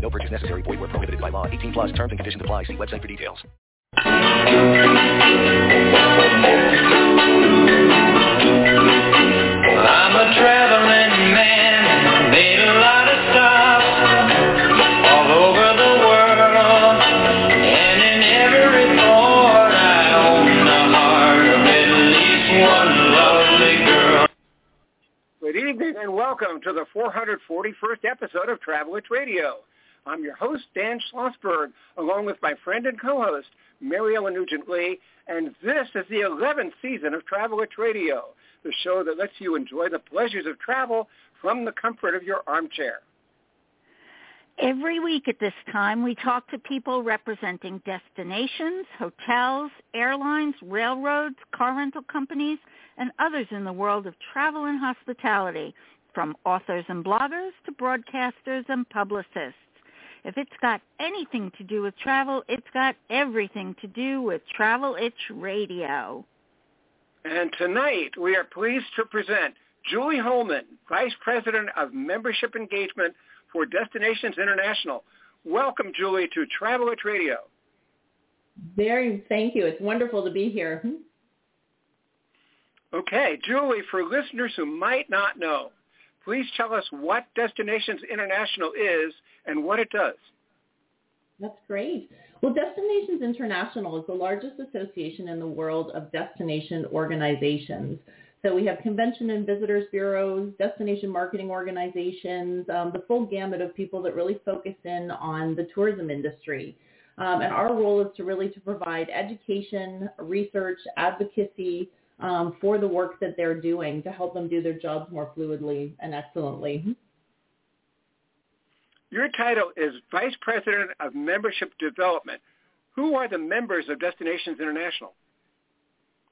No purchase necessary. Void where prohibited by law. 18 plus terms and conditions apply. See website for details. I'm a traveling man, made a lot of stops all over the world, and in every port I own the heart of at least one lovely girl. Good evening and welcome to the 441st episode of Travel Itch Radio. I'm your host, Dan Schlossberg, along with my friend and co-host, Mary Ellen Nugent-Lee, and this is the 11th season of Travel Itch Radio, the show that lets you enjoy the pleasures of travel from the comfort of your armchair. Every week at this time, we talk to people representing destinations, hotels, airlines, railroads, car rental companies, and others in the world of travel and hospitality, from authors and bloggers to broadcasters and publicists. If it's got anything to do with travel, it's got everything to do with Travel Itch Radio. And tonight we are pleased to present Julie Holmen, Vice President of Membership Engagement for Destinations International. Welcome, Julie, to Travel Itch Radio. Very, thank you. It's wonderful to be here. Hmm? Okay, Julie, for listeners who might not know, please tell us what Destinations International is and what it does. That's great. Well, Destinations International is the largest association in the world of destination organizations. So we have convention and visitors bureaus, destination marketing organizations, um, the full gamut of people that really focus in on the tourism industry. Um, and our role is to really to provide education, research, advocacy um, for the work that they're doing to help them do their jobs more fluidly and excellently. Your title is Vice President of Membership Development. Who are the members of Destinations International?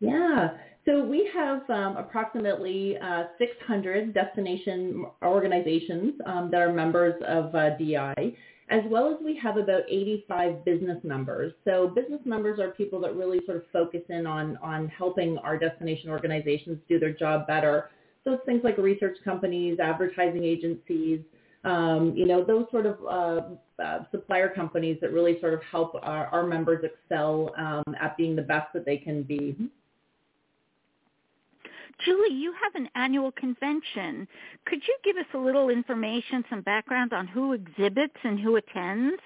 Yeah, so we have um, approximately uh, 600 destination organizations um, that are members of uh, DI, as well as we have about 85 business members. So business members are people that really sort of focus in on, on helping our destination organizations do their job better. So it's things like research companies, advertising agencies, um, you know, those sort of uh, uh, supplier companies that really sort of help our, our members excel um, at being the best that they can be. Julie, you have an annual convention. Could you give us a little information, some background on who exhibits and who attends?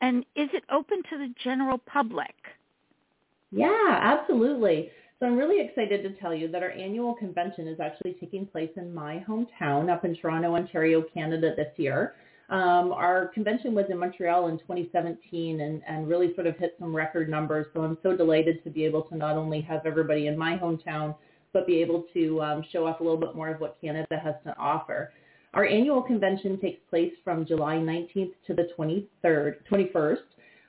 And is it open to the general public? Yeah, absolutely. So I'm really excited to tell you that our annual convention is actually taking place in my hometown up in Toronto, Ontario, Canada this year. Um, our convention was in Montreal in 2017 and, and really sort of hit some record numbers. So I'm so delighted to be able to not only have everybody in my hometown, but be able to um, show off a little bit more of what Canada has to offer. Our annual convention takes place from July 19th to the 23rd, 21st.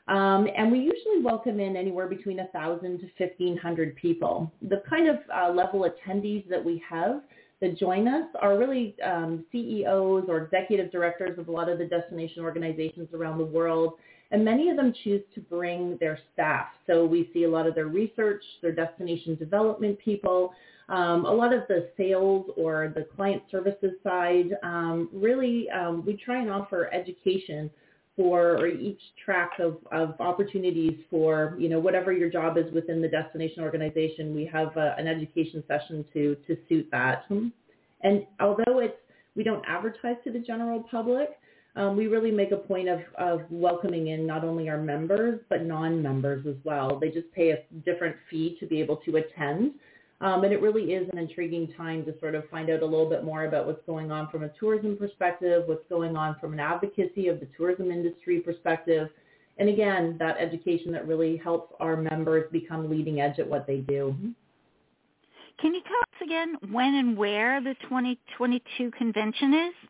Um, and we usually welcome in anywhere between 1,000 to 1,500 people. The kind of uh, level attendees that we have that join us are really um, CEOs or executive directors of a lot of the destination organizations around the world. And many of them choose to bring their staff. So we see a lot of their research, their destination development people, um, a lot of the sales or the client services side. Um, really, um, we try and offer education for each track of, of opportunities for, you know, whatever your job is within the destination organization, we have a, an education session to, to suit that. And although it's, we don't advertise to the general public, um, we really make a point of, of welcoming in not only our members, but non-members as well. They just pay a different fee to be able to attend. Um, and it really is an intriguing time to sort of find out a little bit more about what's going on from a tourism perspective, what's going on from an advocacy of the tourism industry perspective. And again, that education that really helps our members become leading edge at what they do. Can you tell us again when and where the 2022 convention is?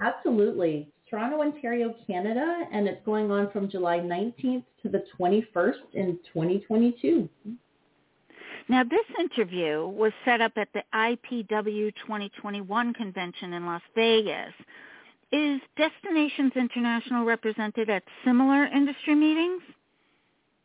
Absolutely. Toronto, Ontario, Canada, and it's going on from July 19th to the 21st in 2022. Now, this interview was set up at the IPW 2021 convention in Las Vegas. Is Destinations International represented at similar industry meetings?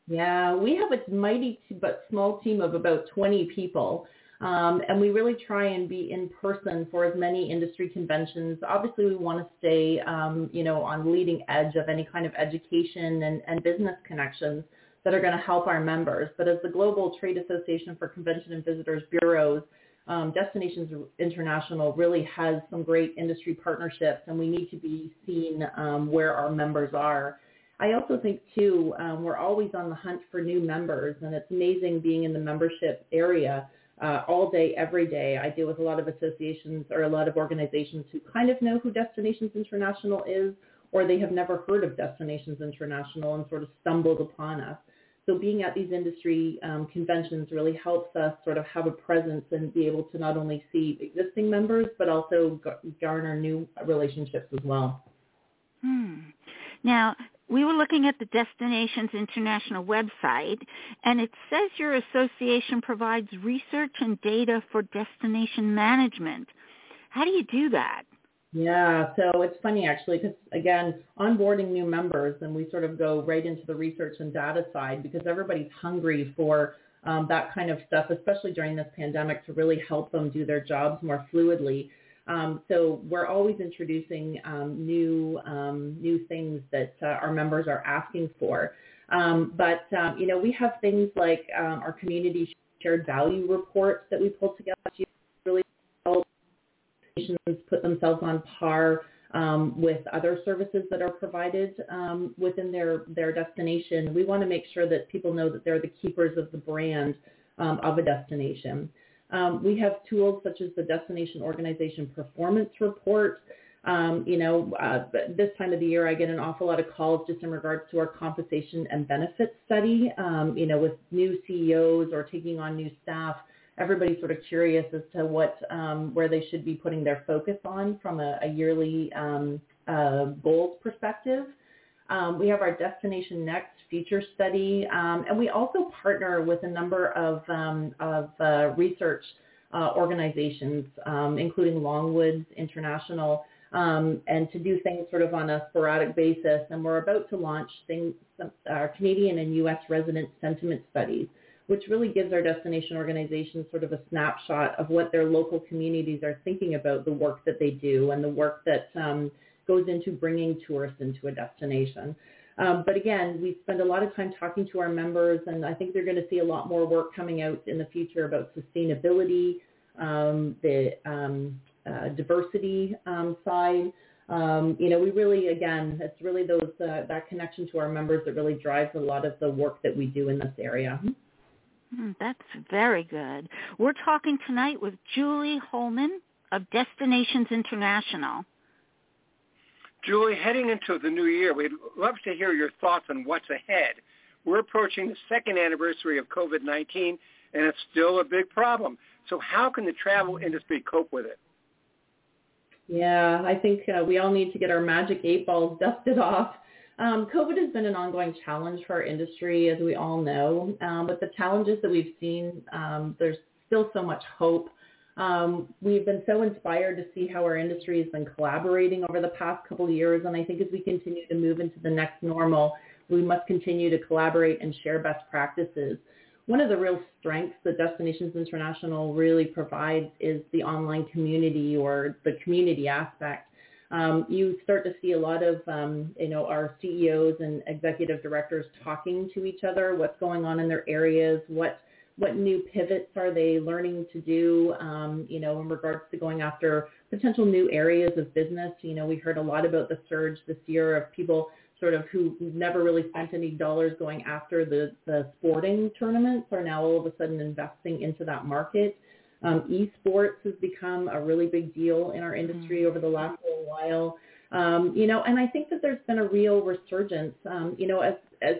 Yeah, we have a mighty but small team of about 20 people. Um, and we really try and be in person for as many industry conventions. Obviously, we want to stay, um, you know, on leading edge of any kind of education and, and business connections that are going to help our members. But as the Global Trade Association for Convention and Visitors Bureaus, um, Destinations International really has some great industry partnerships, and we need to be seen um, where our members are. I also think too, um, we're always on the hunt for new members, and it's amazing being in the membership area uh, all day, every day. I deal with a lot of associations or a lot of organizations who kind of know who Destinations International is, or they have never heard of Destinations International and sort of stumbled upon us. So being at these industry um, conventions really helps us sort of have a presence and be able to not only see existing members, but also garner new relationships as well. Hmm. Now, we were looking at the Destinations International website, and it says your association provides research and data for destination management. How do you do that? Yeah, so it's funny actually because again, onboarding new members and we sort of go right into the research and data side because everybody's hungry for um, that kind of stuff, especially during this pandemic to really help them do their jobs more fluidly. Um, so we're always introducing um, new um, new things that uh, our members are asking for. Um, but um, you know, we have things like um, our community shared value reports that we pull together to really put themselves on par with other services that are provided within their their destination. We want to make sure that people know that they're the keepers of the brand of a destination. Um, we have tools such as the Destination Organization Performance Report. Um, you know, uh, this time of the year, I get an awful lot of calls just in regards to our compensation and benefits study. Um, you know, with new CEOs or taking on new staff, everybody's sort of curious as to what um, where they should be putting their focus on from a, a yearly um, uh, goals perspective. Um, we have our Destination Next future study, um, and we also partner with a number of, um, of uh, research uh, organizations, um, including Longwoods International, um, and to do things sort of on a sporadic basis. And we're about to launch things, our Canadian and U.S. resident sentiment studies, which really gives our destination organizations sort of a snapshot of what their local communities are thinking about the work that they do and the work that um, goes into bringing tourists into a destination. Um, but again, we spend a lot of time talking to our members, and I think they're going to see a lot more work coming out in the future about sustainability, um, the um, uh, diversity um, side. Um, you know, we really, again, it's really those uh, that connection to our members that really drives a lot of the work that we do in this area. Hmm, that's very good. We're talking tonight with Julie Holmen of Destinations International. Julie, heading into the new year, we'd love to hear your thoughts on what's ahead. We're approaching the second anniversary of COVID-19, and it's still a big problem. So how can the travel industry cope with it? Yeah, I think uh, we all need to get our magic eight balls dusted off. Um, COVID has been an ongoing challenge for our industry, as we all know. Um, but the challenges that we've seen, um, there's still so much hope um, we've been so inspired to see how our industry has been collaborating over the past couple of years. And I think as we continue to move into the next normal, we must continue to collaborate and share best practices. One of the real strengths that Destinations International really provides is the online community or the community aspect. Um, you start to see a lot of, um, you know, our CEOs and executive directors talking to each other, what's going on in their areas, what what new pivots are they learning to do, um, you know, in regards to going after potential new areas of business. You know, we heard a lot about the surge this year of people sort of who never really spent any dollars going after the, the sporting tournaments are now all of a sudden investing into that market. Um, esports has become a really big deal in our industry mm-hmm. over the last little while. Um, you know, and I think that there's been a real resurgence. Um, you know, as as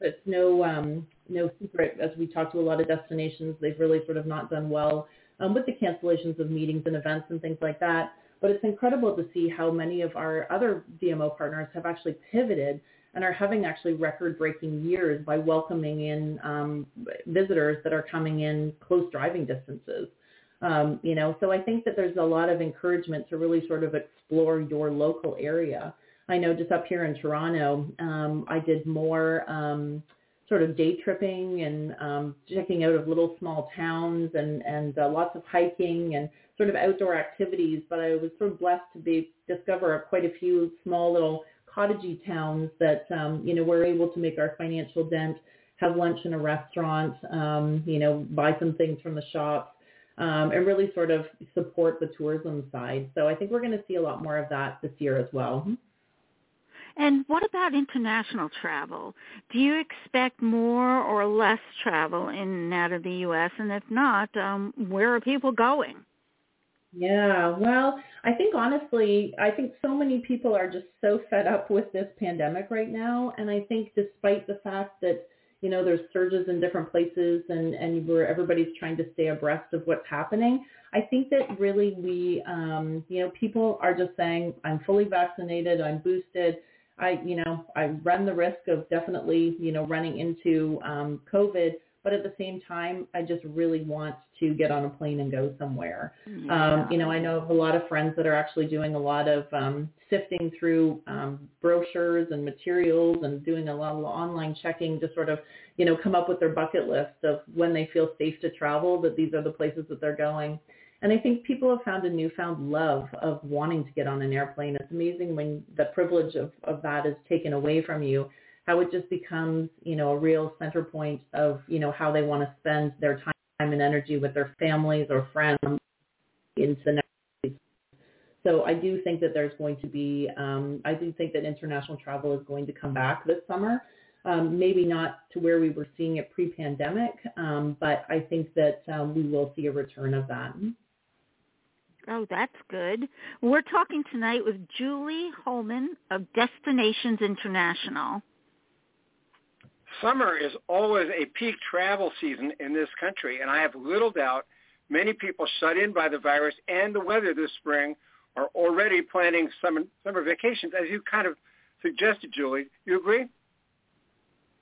it's no um, no secret as we talk to a lot of destinations, they've really sort of not done well um, with the cancellations of meetings and events and things like that. But it's incredible to see how many of our other DMO partners have actually pivoted and are having actually record-breaking years by welcoming in um, visitors that are coming in close driving distances. Um, you know, so I think that there's a lot of encouragement to really sort of explore your local area. I know just up here in Toronto, um, I did more um, sort of day tripping and um, checking out of little small towns and and uh, lots of hiking and sort of outdoor activities. But I was sort of blessed to be discover quite a few small little cottagey towns that um, you know we're able to make our financial dent, have lunch in a restaurant, um, you know, buy some things from the shops. Um, and really sort of support the tourism side. So I think we're going to see a lot more of that this year as well. And what about international travel? Do you expect more or less travel in and out of the U.S.? And if not, um, where are people going? Yeah, well, I think honestly, I think so many people are just so fed up with this pandemic right now. And I think despite the fact that, you know, there's surges in different places and, and where everybody's trying to stay abreast of what's happening, I think that really we, um, you know, people are just saying, I'm fully vaccinated, I'm boosted, I, you know, I run the risk of definitely, you know, running into um, COVID, but at the same time, I just really want to get on a plane and go somewhere. Yeah. Um, you know, I know of a lot of friends that are actually doing a lot of um, sifting through um, brochures and materials and doing a lot of online checking to sort of, you know, come up with their bucket list of when they feel safe to travel, that these are the places that they're going. And I think people have found a newfound love of wanting to get on an airplane. It's amazing when the privilege of, of that is taken away from you, how it just becomes, you know, a real center point of, you know, how they want to spend their time and energy with their families or friends into the next. So I do think that there's going to be, um, I do think that international travel is going to come back this summer. Um, maybe not to where we were seeing it pre-pandemic, um, but I think that um, we will see a return of that. Oh, that's good. We're talking tonight with Julie Holmen of Destinations International. Summer is always a peak travel season in this country, and I have little doubt many people shut in by the virus and the weather this spring are already planning summer, summer vacations, as you kind of suggested, Julie. You agree?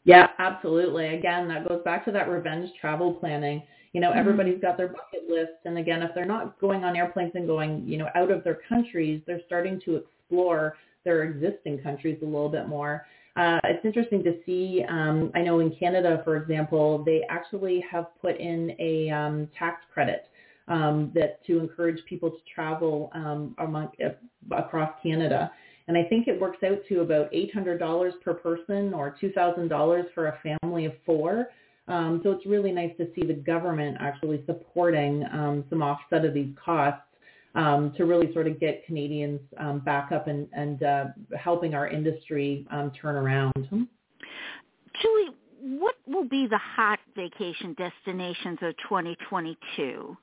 Yeah, absolutely. Again, that goes back to that revenge travel planning you know, mm-hmm. everybody's got their bucket list. And again, if they're not going on airplanes and going, you know, out of their countries, they're starting to explore their existing countries a little bit more. Uh, it's interesting to see. Um, I know in Canada, for example, they actually have put in a um, tax credit um, that to encourage people to travel um, among, uh, across Canada. And I think it works out to about $800 per person or $2,000 for a family of four. Um, so it's really nice to see the government actually supporting um, some offset of these costs um, to really sort of get Canadians um, back up and, and uh, helping our industry um, turn around. Julie, what will be the hot vacation destinations of 2022?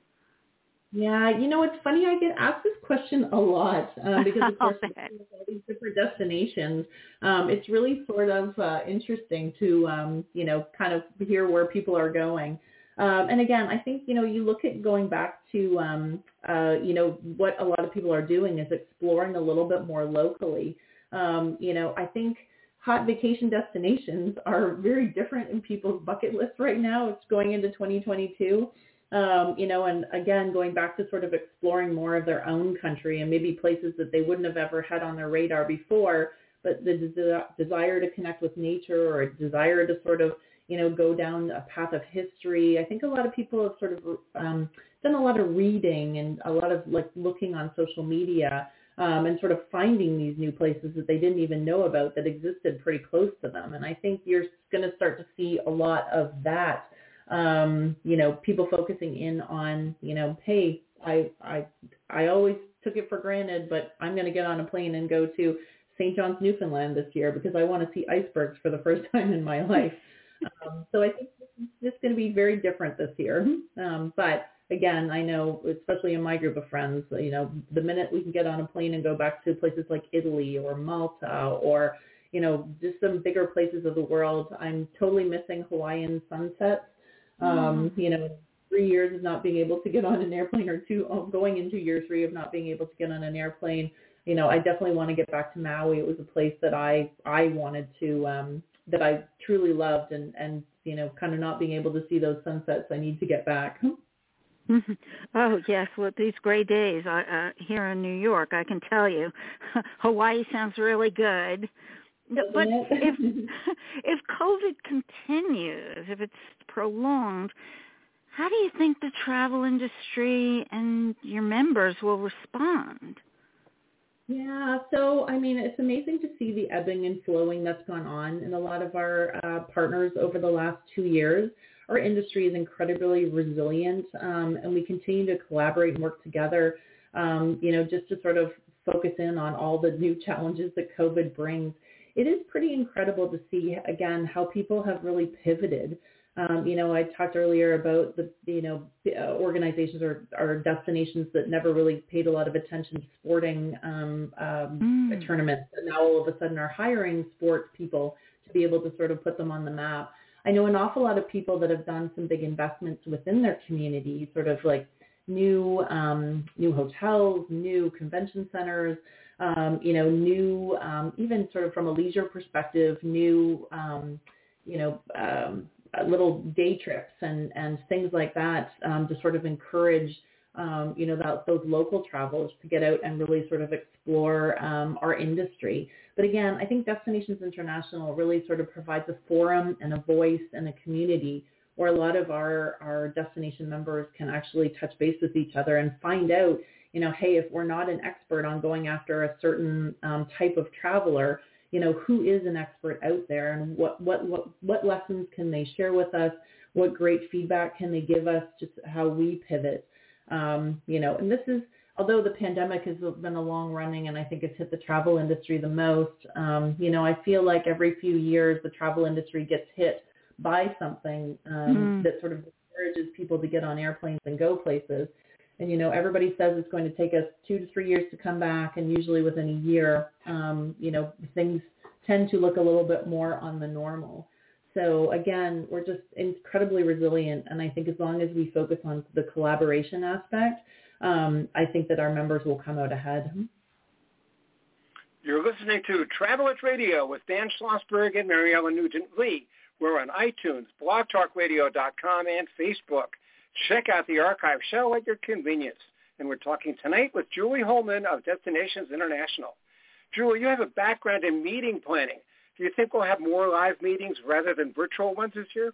Yeah, you know, it's funny. I get asked this question a lot um, because, of course, all these different destinations. Um, it's really sort of uh, interesting to, um, you know, kind of hear where people are going. Um, and again, I think, you know, you look at going back to, um, uh, you know, what a lot of people are doing is exploring a little bit more locally. Um, you know, I think hot vacation destinations are very different in people's bucket list right now. It's going into 2022 um, you know, and again, going back to sort of exploring more of their own country and maybe places that they wouldn't have ever had on their radar before, but the des- desire to connect with nature or a desire to sort of, you know, go down a path of history. I think a lot of people have sort of um, done a lot of reading and a lot of like looking on social media um, and sort of finding these new places that they didn't even know about that existed pretty close to them. And I think you're going to start to see a lot of that um, you know, people focusing in on, you know, hey, I I I always took it for granted, but I'm going to get on a plane and go to St. John's, Newfoundland this year because I want to see icebergs for the first time in my life. Um, so I think it's going to be very different this year. Um, but again, I know, especially in my group of friends, you know, the minute we can get on a plane and go back to places like Italy or Malta or, you know, just some bigger places of the world, I'm totally missing Hawaiian sunsets um, mm. you know, three years of not being able to get on an airplane or two oh, going into year three of not being able to get on an airplane. You know i definitely want to get back to maui. It was a place that i i wanted to um that i truly loved and and you know kind of not being able to see those sunsets. I need to get back. Oh yes, with these gray days uh, uh, here in New York, I can tell you, Hawaii sounds really good. Doesn't but if if COVID continues, if it's prolonged, how do you think the travel industry and your members will respond? Yeah, so I mean, it's amazing to see the ebbing and flowing that's gone on in a lot of our uh, partners over the last two years. Our industry is incredibly resilient, um, and we continue to collaborate and work together. Um, you know, just to sort of focus in on all the new challenges that COVID brings. It is pretty incredible to see again how people have really pivoted. Um, you know, I talked earlier about the, you know, uh, organizations or, or destinations that never really paid a lot of attention to sporting um, um, Mm. tournaments, and now all of a sudden are hiring sports people to be able to sort of put them on the map. I know an awful lot of people that have done some big investments within their community, sort of like new um, new hotels, new convention centers, um, you know, new um, even sort of from a leisure perspective, new um, you know um, little day trips and and things like that um, to sort of encourage um, you know that, those local travelers to get out and really sort of explore um, our industry. But again, I think Destinations International really sort of provides a forum and a voice and a community where a lot of our, our destination members can actually touch base with each other and find out, you know, hey, if we're not an expert on going after a certain um, type of traveler, you know, who is an expert out there and what, what, what, what lessons can they share with us? What great feedback can they give us just how we pivot? Um, you know, and this is, although the pandemic has been a long running and I think it's hit the travel industry the most, um, you know, I feel like every few years the travel industry gets hit by something um, Mm. that sort of discourages people to get on airplanes and go places. And you know, everybody says it's going to take us two to three years to come back, and usually within a year, um, you know, things tend to look a little bit more on the normal. So again, we're just incredibly resilient, and I think as long as we focus on the collaboration aspect, um, I think that our members will come out ahead. You're listening to Travel Itch Radio with Dan Schlossberg and Maryellen Nugent Lee. We're on iTunes, blogtalkradio.com, and Facebook. Check out the archive show at your convenience. And we're talking tonight with Julie Holmen of Destinations International. Julie, you have a background in meeting planning. Do you think we'll have more live meetings rather than virtual ones this year?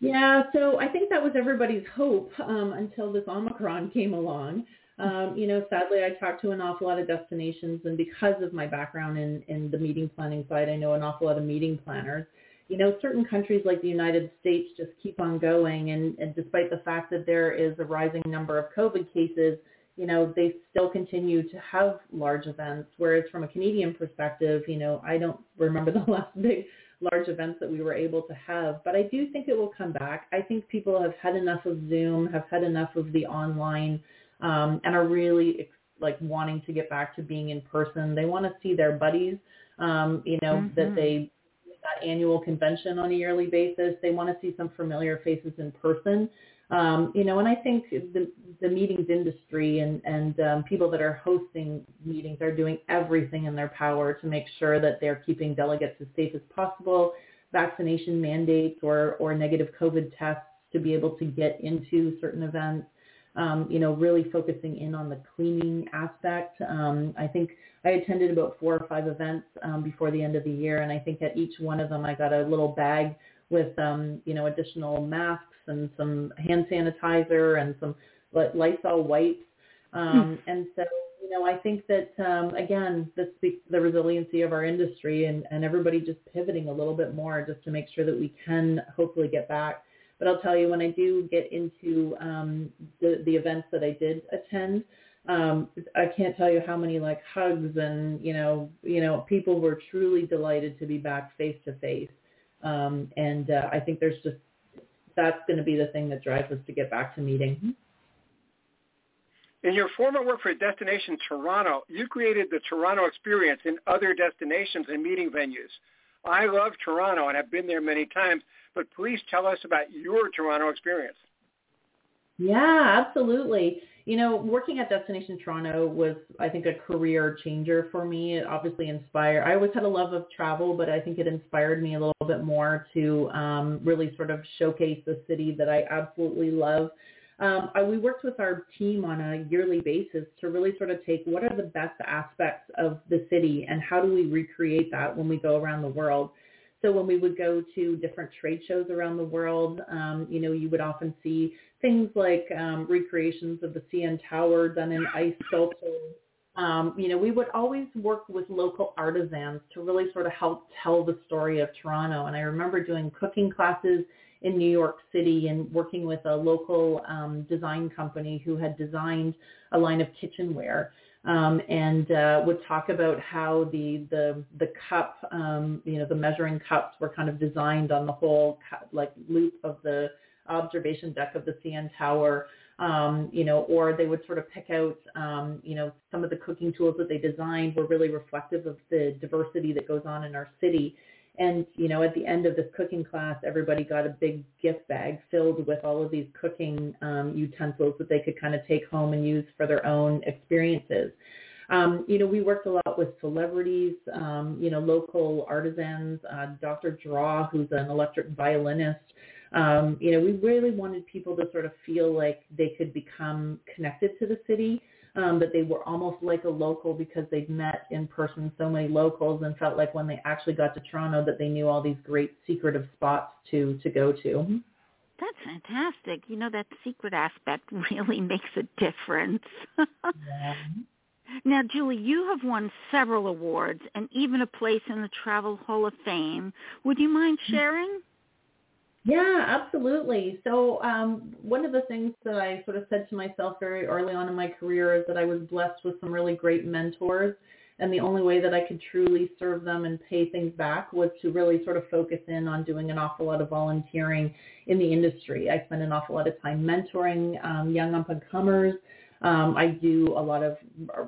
Yeah, so I think that was everybody's hope um, until this Omicron came along. Um, you know, sadly, I talked to an awful lot of destinations, and because of my background in, in the meeting planning side, I know an awful lot of meeting planners. You know, certain countries like the United States just keep on going, and, and despite the fact that there is a rising number of COVID cases, you know, they still continue to have large events. Whereas from a Canadian perspective, you know, I don't remember the last big large events that we were able to have. But I do think it will come back. I think people have had enough of Zoom, have had enough of the online, um, and are really ex- like wanting to get back to being in person. They want to see their buddies, um, you know, Mhm. that they that annual convention on a yearly basis. They want to see some familiar faces in person. Um, you know, and I think the, the meetings industry and, and um, people that are hosting meetings are doing everything in their power to make sure that they're keeping delegates as safe as possible, vaccination mandates or, or negative COVID tests to be able to get into certain events. Um, you know, really focusing in on the cleaning aspect. Um, I think I attended about four or five events um, before the end of the year, and I think at each one of them I got a little bag with, um, you know, additional masks and some hand sanitizer and some Lysol wipes. Um, and so, you know, I think that, um, again, this speaks to the resiliency of our industry and, and everybody just pivoting a little bit more just to make sure that we can hopefully get back. But I'll tell you, when I do get into um, the, the events that I did attend, um, I can't tell you how many like hugs and you know, you know, people were truly delighted to be back face to face. Um, and uh, I think there's just that's going to be the thing that drives us to get back to meeting. In your former work for Destination Toronto, you created the Toronto experience in other destinations and meeting venues. I love Toronto and have been there many times, but please tell us about your Toronto experience. Yeah, absolutely. You know, working at Destination Toronto was, I think, a career changer for me. It obviously inspired. I always had a love of travel, but I think it inspired me a little bit more to um, really sort of showcase the city that I absolutely love. Um, I, we worked with our team on a yearly basis to really sort of take what are the best aspects of the city and how do we recreate that when we go around the world. So when we would go to different trade shows around the world, um, you know, you would often see things like um, recreations of the CN Tower done in ice sculpture. Um, you know, we would always work with local artisans to really sort of help tell the story of Toronto. And I remember doing cooking classes in New York City and working with a local um, design company who had designed a line of kitchenware um, and uh, would talk about how the the the cup, um, you know, the measuring cups were kind of designed on the whole like loop of the observation deck of the CN Tower. Um, you know, or they would sort of pick out, um, you know, some of the cooking tools that they designed were really reflective of the diversity that goes on in our city. And, you know, at the end of this cooking class, everybody got a big gift bag filled with all of these cooking um, utensils that they could kind of take home and use for their own experiences. Um, you know, we worked a lot with celebrities, um, you know, local artisans, uh, Dr. Draw, who's an electric violinist. Um, you know, we really wanted people to sort of feel like they could become connected to the city um, but they were almost like a local because they'd met in person so many locals and felt like when they actually got to Toronto that they knew all these great secretive spots to to go to. That's fantastic. You know that secret aspect really makes a difference. yeah. Now, Julie, you have won several awards and even a place in the Travel Hall of Fame. Would you mind mm-hmm. sharing? Yeah, absolutely. So um, one of the things that I sort of said to myself very early on in my career is that I was blessed with some really great mentors. And the only way that I could truly serve them and pay things back was to really sort of focus in on doing an awful lot of volunteering in the industry. I spend an awful lot of time mentoring um, young up-and-comers. Um, I do a lot of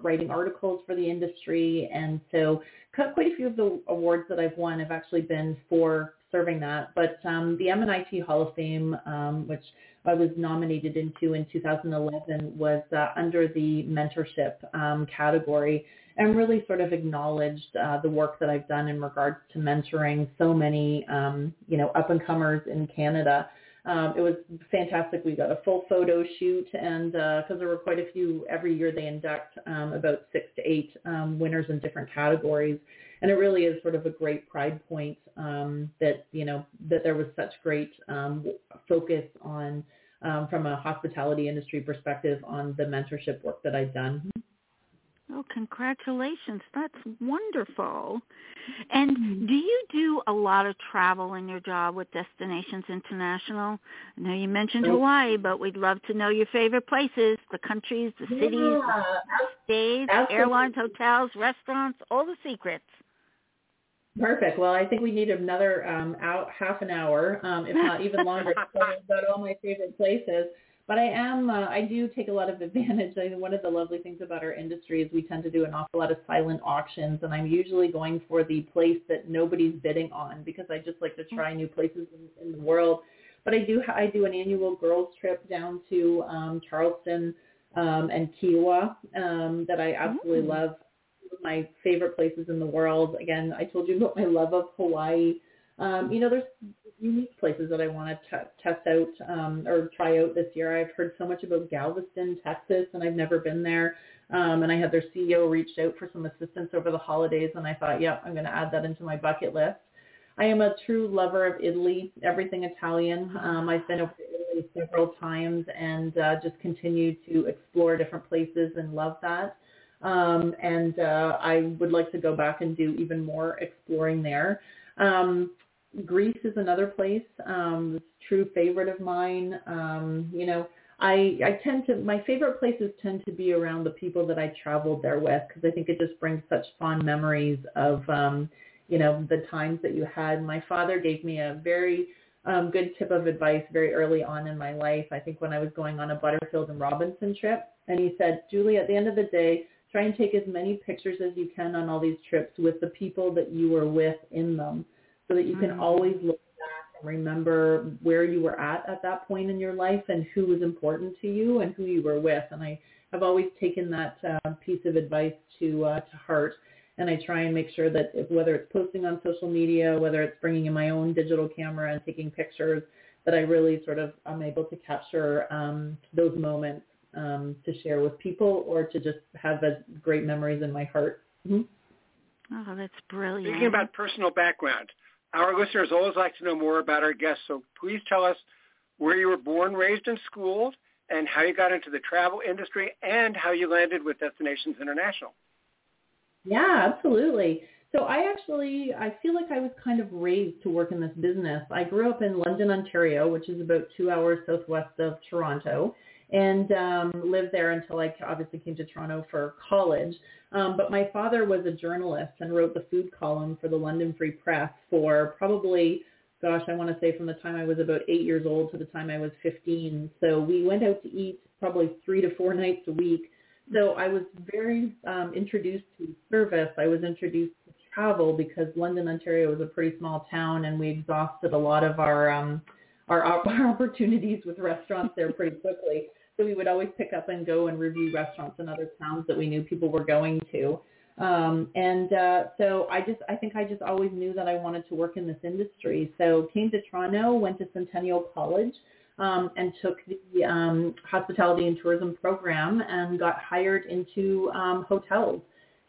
writing articles for the industry. And so quite a few of the awards that I've won have actually been for serving that. But um, the MNIT Hall of Fame, um, which I was nominated into in 2011, was uh, under the mentorship um, category and really sort of acknowledged uh, the work that I've done in regards to mentoring so many, um, you know, up-and-comers in Canada. Um, it was fantastic. We got a full photo shoot, and because uh, there were quite a few every year, they induct um, about six to eight um, winners in different categories and it really is sort of a great pride point um, that you know that there was such great um, focus on um, from a hospitality industry perspective on the mentorship work that I've done. Oh, congratulations. That's wonderful. And do you do a lot of travel in your job with Destinations International? I know you mentioned Hawaii, but we'd love to know your favorite places, the countries, the cities, yeah, the states, airlines, hotels, restaurants, all the secrets. Perfect. Well, I think we need another um, out half an hour, um, if not even longer, to talk about all my favorite places. But I am, uh, I do take a lot of advantage. I mean, one of the lovely things about our industry is we tend to do an awful lot of silent auctions, and I'm usually going for the place that nobody's bidding on because I just like to try new places in, in the world. But I do, I do an annual girls trip down to um, Charleston um, and Kiawah um, that I absolutely mm. love my favorite places in the world. Again, I told you about my love of Hawaii. Um, you know, there's unique places that I want to test out um, or try out this year. I've heard so much about Galveston, Texas, and I've never been there. Um, and I had their CEO reached out for some assistance over the holidays, and I thought, yeah, I'm going to add that into my bucket list. I am a true lover of Italy, everything Italian. Um, I've been over to Italy several times and uh, just continue to explore different places and love that. Um, and uh, I would like to go back and do even more exploring there. Um, Greece is another place, um, true favorite of mine. Um, you know, I, I tend to, my favorite places tend to be around the people that I traveled there with because I think it just brings such fond memories of, um, you know, the times that you had. My father gave me a very um, good tip of advice very early on in my life. I think when I was going on a Butterfield and Robinson trip, and he said, Julie, at the end of the day, try and take as many pictures as you can on all these trips with the people that you were with in them so that you can mm-hmm. always look back and remember where you were at at that point in your life and who was important to you and who you were with. And I have always taken that uh, piece of advice to uh, to heart. And I try and make sure that if, whether it's posting on social media, whether it's bringing in my own digital camera and taking pictures, that I really sort of am able to capture um, those moments um, to share with people or to just have as great memories in my heart. Mm-hmm. Oh, that's brilliant. Speaking about personal background, our listeners always like to know more about our guests, so please tell us where you were born, raised, and schooled, and how you got into the travel industry, and how you landed with Destinations International. Yeah, absolutely. So I actually, I feel like I was kind of raised to work in this business. I grew up in London, Ontario, which is about two hours southwest of Toronto and um, lived there until I obviously came to Toronto for college. Um, but my father was a journalist and wrote the food column for the London Free Press for probably, gosh, I want to say from the time I was about eight years old to the time I was 15. So we went out to eat probably three to four nights a week. So I was very um, introduced to service. I was introduced to travel because London, Ontario was a pretty small town and we exhausted a lot of our um, our, our opportunities with restaurants there pretty quickly. We would always pick up and go and review restaurants in other towns that we knew people were going to. Um, and uh, so I just, I think I just always knew that I wanted to work in this industry. So came to Toronto, went to Centennial College, um, and took the um, hospitality and tourism program and got hired into um, hotels.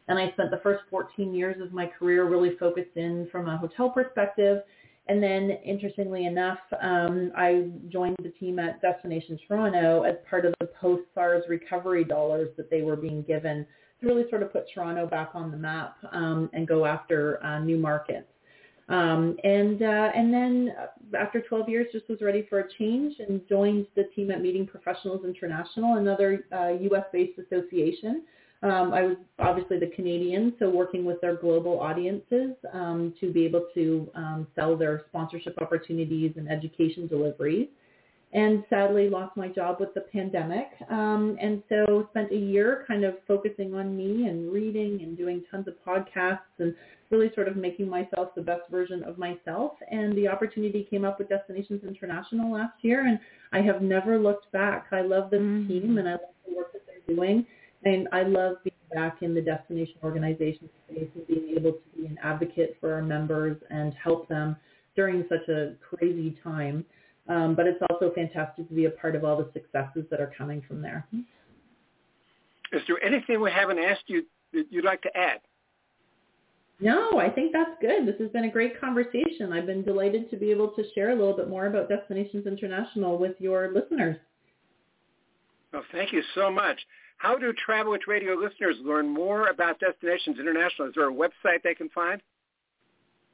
And I spent the first 14 years of my career really focused in from a hotel perspective and then, interestingly enough, um, I joined the team at Destination Toronto as part of the post-SARS recovery dollars that they were being given to really sort of put Toronto back on the map um, and go after uh, new markets. Um, and uh, and then after 12 years, just was ready for a change and joined the team at Meeting Professionals International, another uh, U.S.-based association um, I was obviously the Canadian, so working with their global audiences um, to be able to um, sell their sponsorship opportunities and education deliveries. And sadly lost my job with the pandemic. Um, and so spent a year kind of focusing on me and reading and doing tons of podcasts and really sort of making myself the best version of myself. And the opportunity came up with Destinations International last year and I have never looked back. I love this mm-hmm. team and I love the work that they're doing and I love being back in the destination organization space and being able to be an advocate for our members and help them during such a crazy time. Um, but it's also fantastic to be a part of all the successes that are coming from there. Is there anything we haven't asked you that you'd like to add? No, I think that's good. This has been a great conversation. I've been delighted to be able to share a little bit more about Destinations International with your listeners. Well, thank you so much. How do Travel Itch Radio listeners learn more about Destinations International? Is there a website they can find?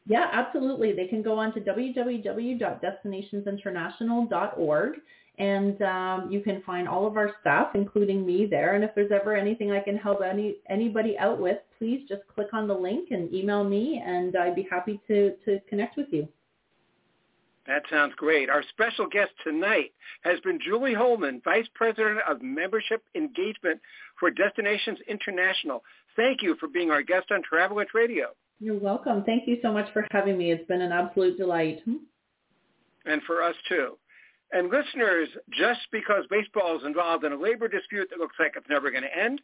Yeah, absolutely. They can go on to www.destinationsinternational.org and um, you can find all of our staff, including me there. And if there's ever anything I can help any anybody out with, please just click on the link and email me, and I'd be happy to, to connect with you. That sounds great. Our special guest tonight has been Julie Holmen, Vice President of Membership Engagement for Destinations International. Thank you for being our guest on Travel Itch Radio. You're welcome. Thank you so much for having me. It's been an absolute delight. And for us too. And listeners, just because baseball is involved in a labor dispute that looks like it's never going to end,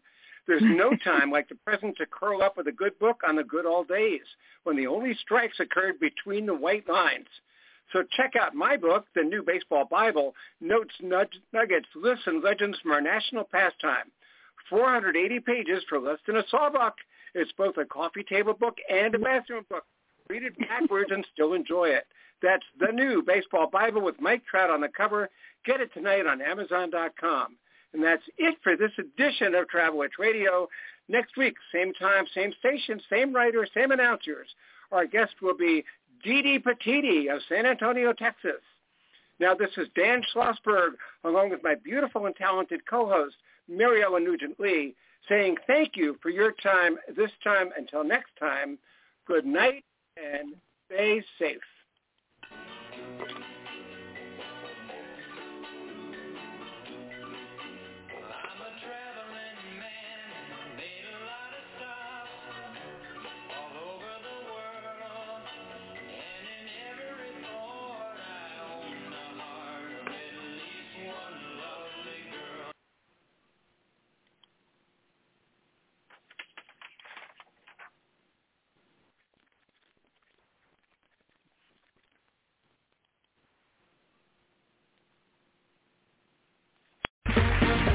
there's no time like the present to curl up with a good book on the good old days when the only strikes occurred between the white lines. So check out my book, The New Baseball Bible, Notes, Nuggets, Lists, and Legends from Our National Pastime. 480 pages for less than a sawbuck. It's both a coffee table book and a bathroom book. Read it backwards and still enjoy it. That's The New Baseball Bible with Mike Trout on the cover. Get it tonight on Amazon.com. And that's it for this edition of Travel Itch Radio. Next week, same time, same station, same writer, same announcers. Our guest will be Didi Patiti of San Antonio, Texas. Now, this is Dan Schlossberg, along with my beautiful and talented co-host, Mary Ellen Nugent-Lee, saying thank you for your time this time. Until next time, good night and stay safe.